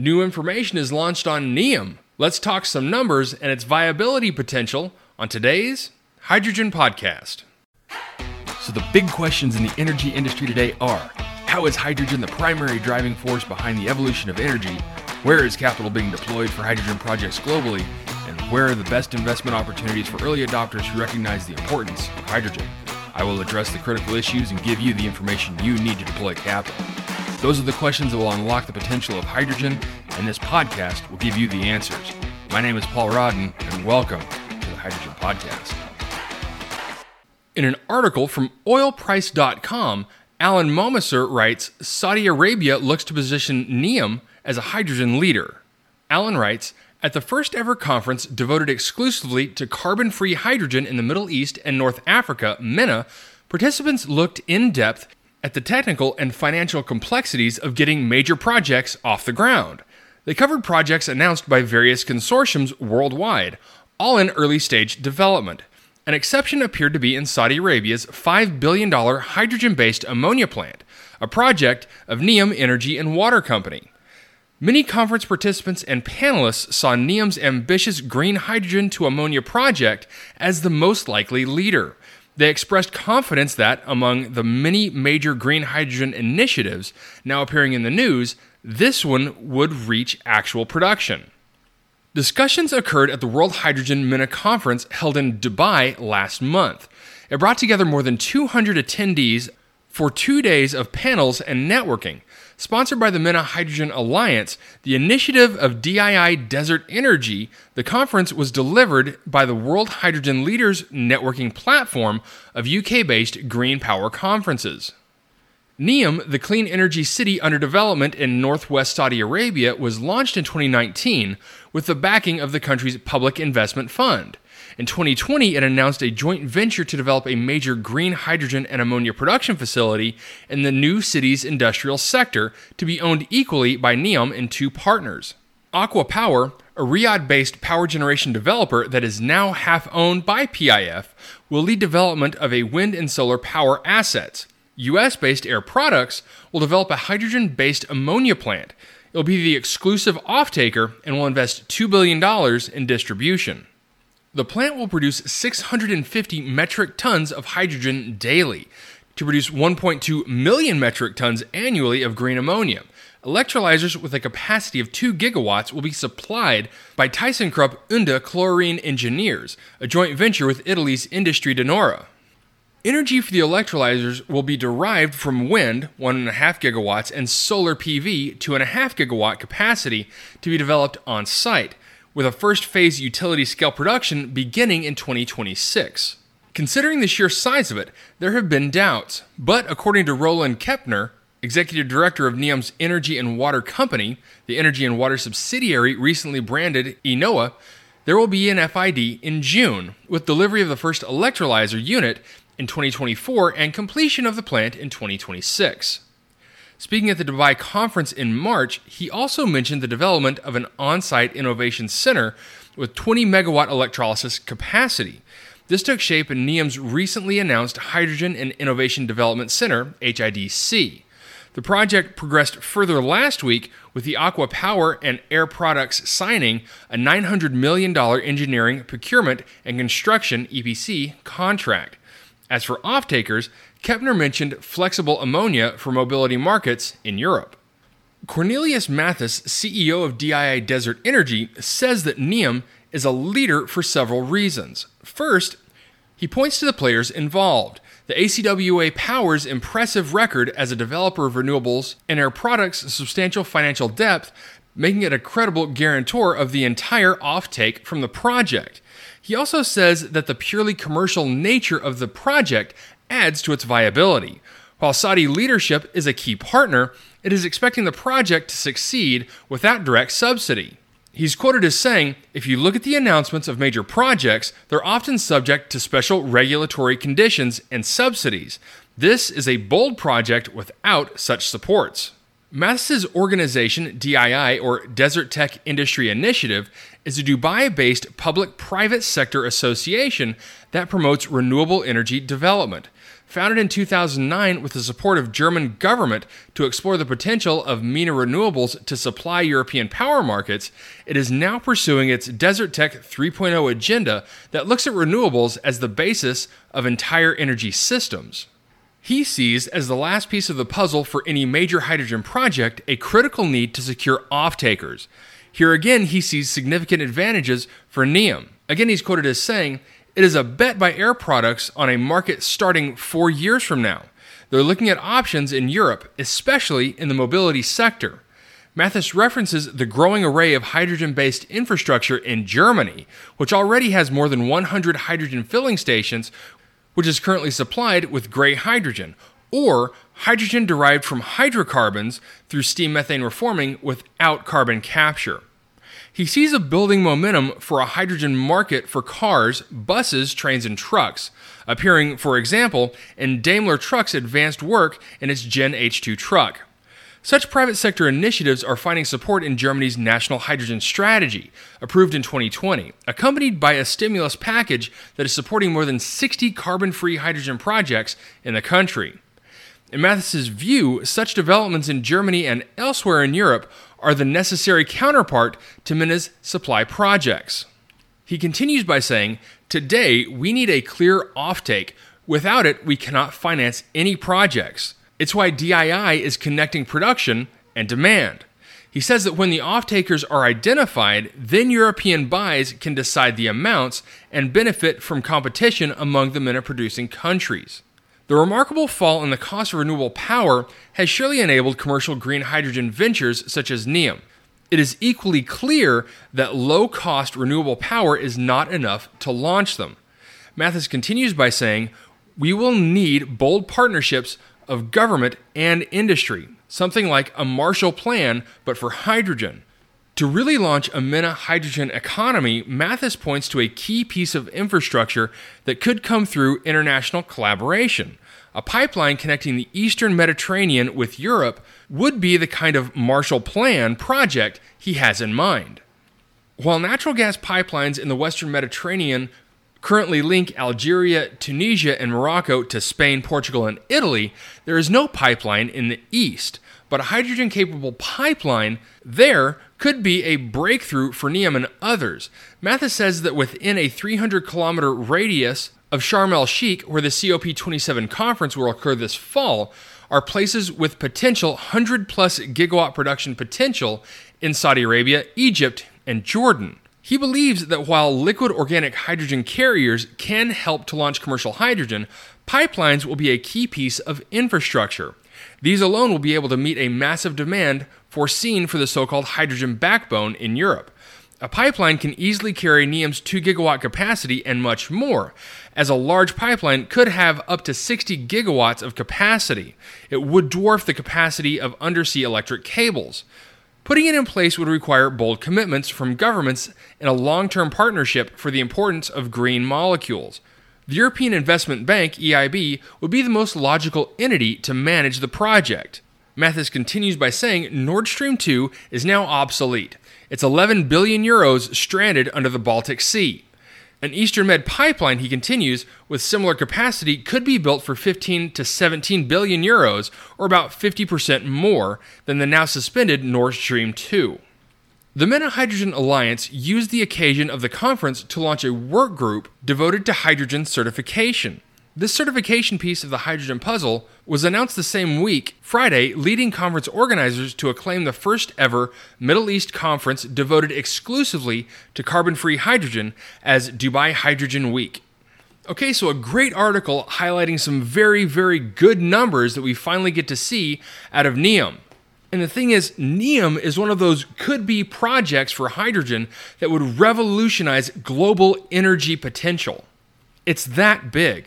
New information is launched on NEOM. Let's talk some numbers and its viability potential on today's Hydrogen Podcast. So, the big questions in the energy industry today are How is hydrogen the primary driving force behind the evolution of energy? Where is capital being deployed for hydrogen projects globally? And where are the best investment opportunities for early adopters who recognize the importance of hydrogen? I will address the critical issues and give you the information you need to deploy capital. Those are the questions that will unlock the potential of hydrogen, and this podcast will give you the answers. My name is Paul Rodden, and welcome to the Hydrogen Podcast. In an article from oilprice.com, Alan Mammoser writes Saudi Arabia looks to position NEOM as a hydrogen leader. Alan writes, at the first ever conference devoted exclusively to carbon free hydrogen in the Middle East and North Africa, MENA, participants looked in depth at the technical and financial complexities of getting major projects off the ground. They covered projects announced by various consortiums worldwide, all in early stage development. An exception appeared to be in Saudi Arabia's $5 billion hydrogen based ammonia plant, a project of NEOM Energy and Water Company. Many conference participants and panelists saw NEOM's ambitious green hydrogen to ammonia project as the most likely leader. They expressed confidence that, among the many major green hydrogen initiatives now appearing in the news, this one would reach actual production. Discussions occurred at the World Hydrogen MENA conference held in Dubai last month. It brought together more than 200 attendees for two days of panels and networking. Sponsored by the MENA Hydrogen Alliance, the initiative of DII Desert Energy, the conference was delivered by the World Hydrogen Leaders networking platform of UK based green power conferences. NEOM, the clean energy city under development in northwest Saudi Arabia, was launched in 2019 with the backing of the country's Public Investment Fund. In 2020, it announced a joint venture to develop a major green hydrogen and ammonia production facility in the new city's industrial sector to be owned equally by NEOM and two partners. ACWA Power, a Riyadh based power generation developer that is now half owned by PIF, will lead development of a wind and solar power assets. US based Air Products will develop a hydrogen based ammonia plant. It'll be the exclusive off-taker and will invest $2 billion in distribution. The plant will produce 650 metric tons of hydrogen daily to produce 1.2 million metric tons annually of green ammonia. Electrolyzers with a capacity of 2 gigawatts will be supplied by ThyssenKrupp Uhde Chlorine Engineers, a joint venture with Italy's Industrie De Nora. Energy for the electrolyzers will be derived from wind, 1.5 gigawatts, and solar PV, 2.5 gigawatt capacity, to be developed on site with a first phase utility scale production beginning in 2026. Considering the sheer size of it, there have been doubts, but according to Roland Kaeppner, executive director of NEOM's Energy and Water Company, the energy and water subsidiary recently branded ENOWA, there will be an FID in June, with delivery of the first electrolyzer unit in 2024 and completion of the plant in 2026. Speaking at the Dubai conference in March, he also mentioned the development of an on site innovation center with 20 megawatt electrolysis capacity. This took shape in NEOM's recently announced Hydrogen and Innovation Development Center, HIDC. The project progressed further last week with the ACWA Power and Air Products signing a $900 million engineering, procurement, and construction EPC contract. As for off takers, Kaeppner mentioned flexible ammonia for mobility markets in Europe. Cornelius Matthes, CEO of DII Desert Energy, says that NEOM is a leader for several reasons. First, he points to the players involved. The ACWA Power's impressive record as a developer of renewables and Air Products' substantial financial depth, making it a credible guarantor of the entire offtake from the project. He also says that the purely commercial nature of the project adds to its viability. While Saudi leadership is a key partner, it is expecting the project to succeed without direct subsidy. He's quoted as saying, If you look at the announcements of major projects, they're often subject to special regulatory conditions and subsidies. This is a bold project without such supports. Matthes's organization, DII, or Desertec Industry Initiative, is a Dubai based public private sector association that promotes renewable energy development. Founded in 2009 with the support of German government to explore the potential of MENA renewables to supply European power markets, it is now pursuing its Desertec 3.0 agenda that looks at renewables as the basis of entire energy systems. He sees as the last piece of the puzzle for any major hydrogen project a critical need to secure off-takers. Here again, he sees significant advantages for NEOM. Again, he's quoted as saying, it is a bet by Air Products on a market starting four years from now. They're looking at options in Europe, especially in the mobility sector. Matthes references the growing array of hydrogen based infrastructure in Germany, which already has more than 100 hydrogen filling stations, which is currently supplied with gray hydrogen, or hydrogen derived from hydrocarbons through steam methane reforming without carbon capture. He sees a building momentum for a hydrogen market for cars, buses, trains, and trucks, appearing, for example, in Daimler Truck's advanced work in its Gen H2 truck. Such private sector initiatives are finding support in Germany's National Hydrogen Strategy, approved in 2020, accompanied by a stimulus package that is supporting more than 60 carbon free hydrogen projects in the country. In Matthes's view, such developments in Germany and elsewhere in Europe are the necessary counterpart to MENA's supply projects. He continues by saying, Today, we need a clear offtake. Without it, we cannot finance any projects. It's why DII is connecting production and demand. He says that when the off-takers are identified, then European buys can decide the amounts and benefit from competition among the MENA producing countries. The remarkable fall in the cost of renewable power has surely enabled commercial green hydrogen ventures such as NEOM. It is equally clear that low cost renewable power is not enough to launch them. Matthes continues by saying, We will need bold partnerships of government and industry, something like a Marshall Plan, but for hydrogen. To really launch a MENA hydrogen economy, Matthes points to a key piece of infrastructure that could come through international collaboration. A pipeline connecting the eastern Mediterranean with Europe would be the kind of Marshall Plan project he has in mind. While natural gas pipelines in the western Mediterranean currently link Algeria, Tunisia, and Morocco to Spain, Portugal, and Italy, there is no pipeline in the east but a hydrogen capable pipeline there could be a breakthrough for NEOM and others. Matthes says that within a 300 kilometer radius of Sharm el Sheikh, where the COP27 conference will occur this fall, are places with potential 100 plus gigawatt production potential in Saudi Arabia, Egypt, and Jordan. He believes that while liquid organic hydrogen carriers can help to launch commercial hydrogen, pipelines will be a key piece of infrastructure. These alone will be able to meet a massive demand foreseen for the so called hydrogen backbone in Europe. A pipeline can easily carry NEOM's 2 gigawatt capacity and much more, as a large pipeline could have up to 60 gigawatts of capacity. It would dwarf the capacity of undersea electric cables. Putting it in place would require bold commitments from governments and a long term partnership for the importance of green molecules. The European Investment Bank, EIB, would be the most logical entity to manage the project. Matthes continues by saying Nord Stream 2 is now obsolete. It's 11 billion euros stranded under the Baltic Sea. An Eastern Med pipeline, he continues, with similar capacity could be built for 15 to 17 billion euros, or about 50% more than the now suspended Nord Stream 2. The MENA Hydrogen Alliance used the occasion of the conference to launch a work group devoted to hydrogen certification. This certification piece of the hydrogen puzzle was announced the same week, Friday, leading conference organizers to acclaim the first ever Middle East conference devoted exclusively to carbon free hydrogen as Dubai Hydrogen Week. Okay, so a great article highlighting some very, very good numbers that we finally get to see out of NEOM. And the thing is, NEOM is one of those could be projects for hydrogen that would revolutionize global energy potential. It's that big.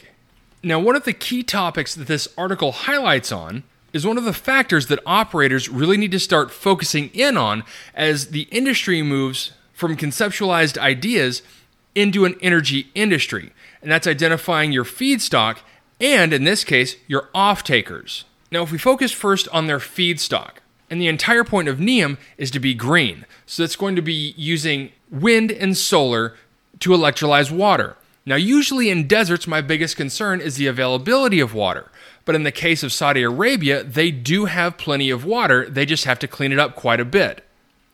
Now, one of the key topics that this article highlights on is one of the factors that operators really need to start focusing in on as the industry moves from conceptualized ideas into an energy industry. And that's identifying your feedstock and, in this case, your off takers. Now, if we focus first on their feedstock, and the entire point of NEOM is to be green. So it's going to be using wind and solar to electrolyze water. Now, usually in deserts, my biggest concern is the availability of water. But in the case of Saudi Arabia, they do have plenty of water, they just have to clean it up quite a bit.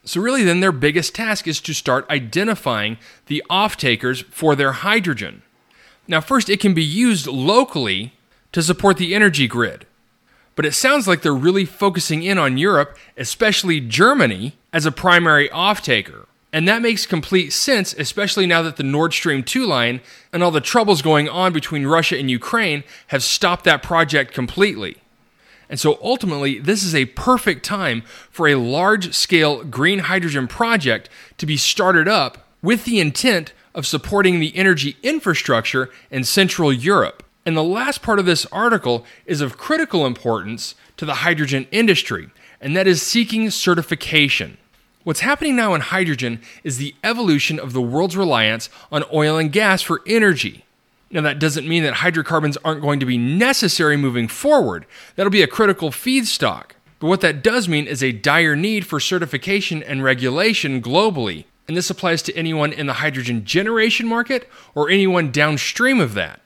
So, really, then their biggest task is to start identifying the off takers for their hydrogen. Now, first, it can be used locally to support the energy grid. But it sounds like they're really focusing in on Europe, especially Germany, as a primary off taker. And that makes complete sense, especially now that the Nord Stream 2 line and all the troubles going on between Russia and Ukraine have stopped that project completely. And so ultimately, this is a perfect time for a large scale green hydrogen project to be started up with the intent of supporting the energy infrastructure in Central Europe. And the last part of this article is of critical importance to the hydrogen industry, and that is seeking certification. What's happening now in hydrogen is the evolution of the world's reliance on oil and gas for energy. Now, that doesn't mean that hydrocarbons aren't going to be necessary moving forward. That'll be a critical feedstock. But what that does mean is a dire need for certification and regulation globally. And this applies to anyone in the hydrogen generation market or anyone downstream of that.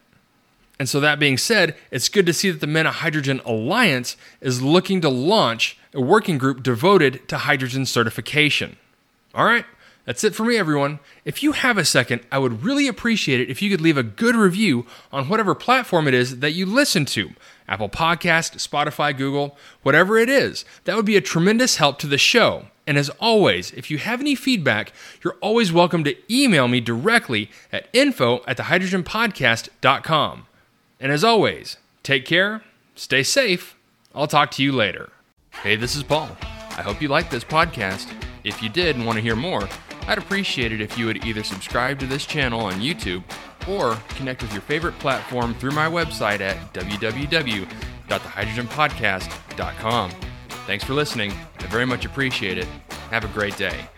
And so, that being said, it's good to see that the MENA Hydrogen Alliance is looking to launch a working group devoted to hydrogen certification. All right, that's it for me, everyone. If you have a second, I would really appreciate it if you could leave a good review on whatever platform it is that you listen to Apple Podcast, Spotify, Google, whatever it is. That would be a tremendous help to the show. And as always, if you have any feedback, you're always welcome to email me directly at info at thehydrogenpodcast.com. And as always, take care, stay safe. I'll talk to you later. Hey, this is Paul. I hope you liked this podcast. If you did and want to hear more, I'd appreciate it if you would either subscribe to this channel on YouTube or connect with your favorite platform through my website at www.thehydrogenpodcast.com. Thanks for listening. I very much appreciate it. Have a great day.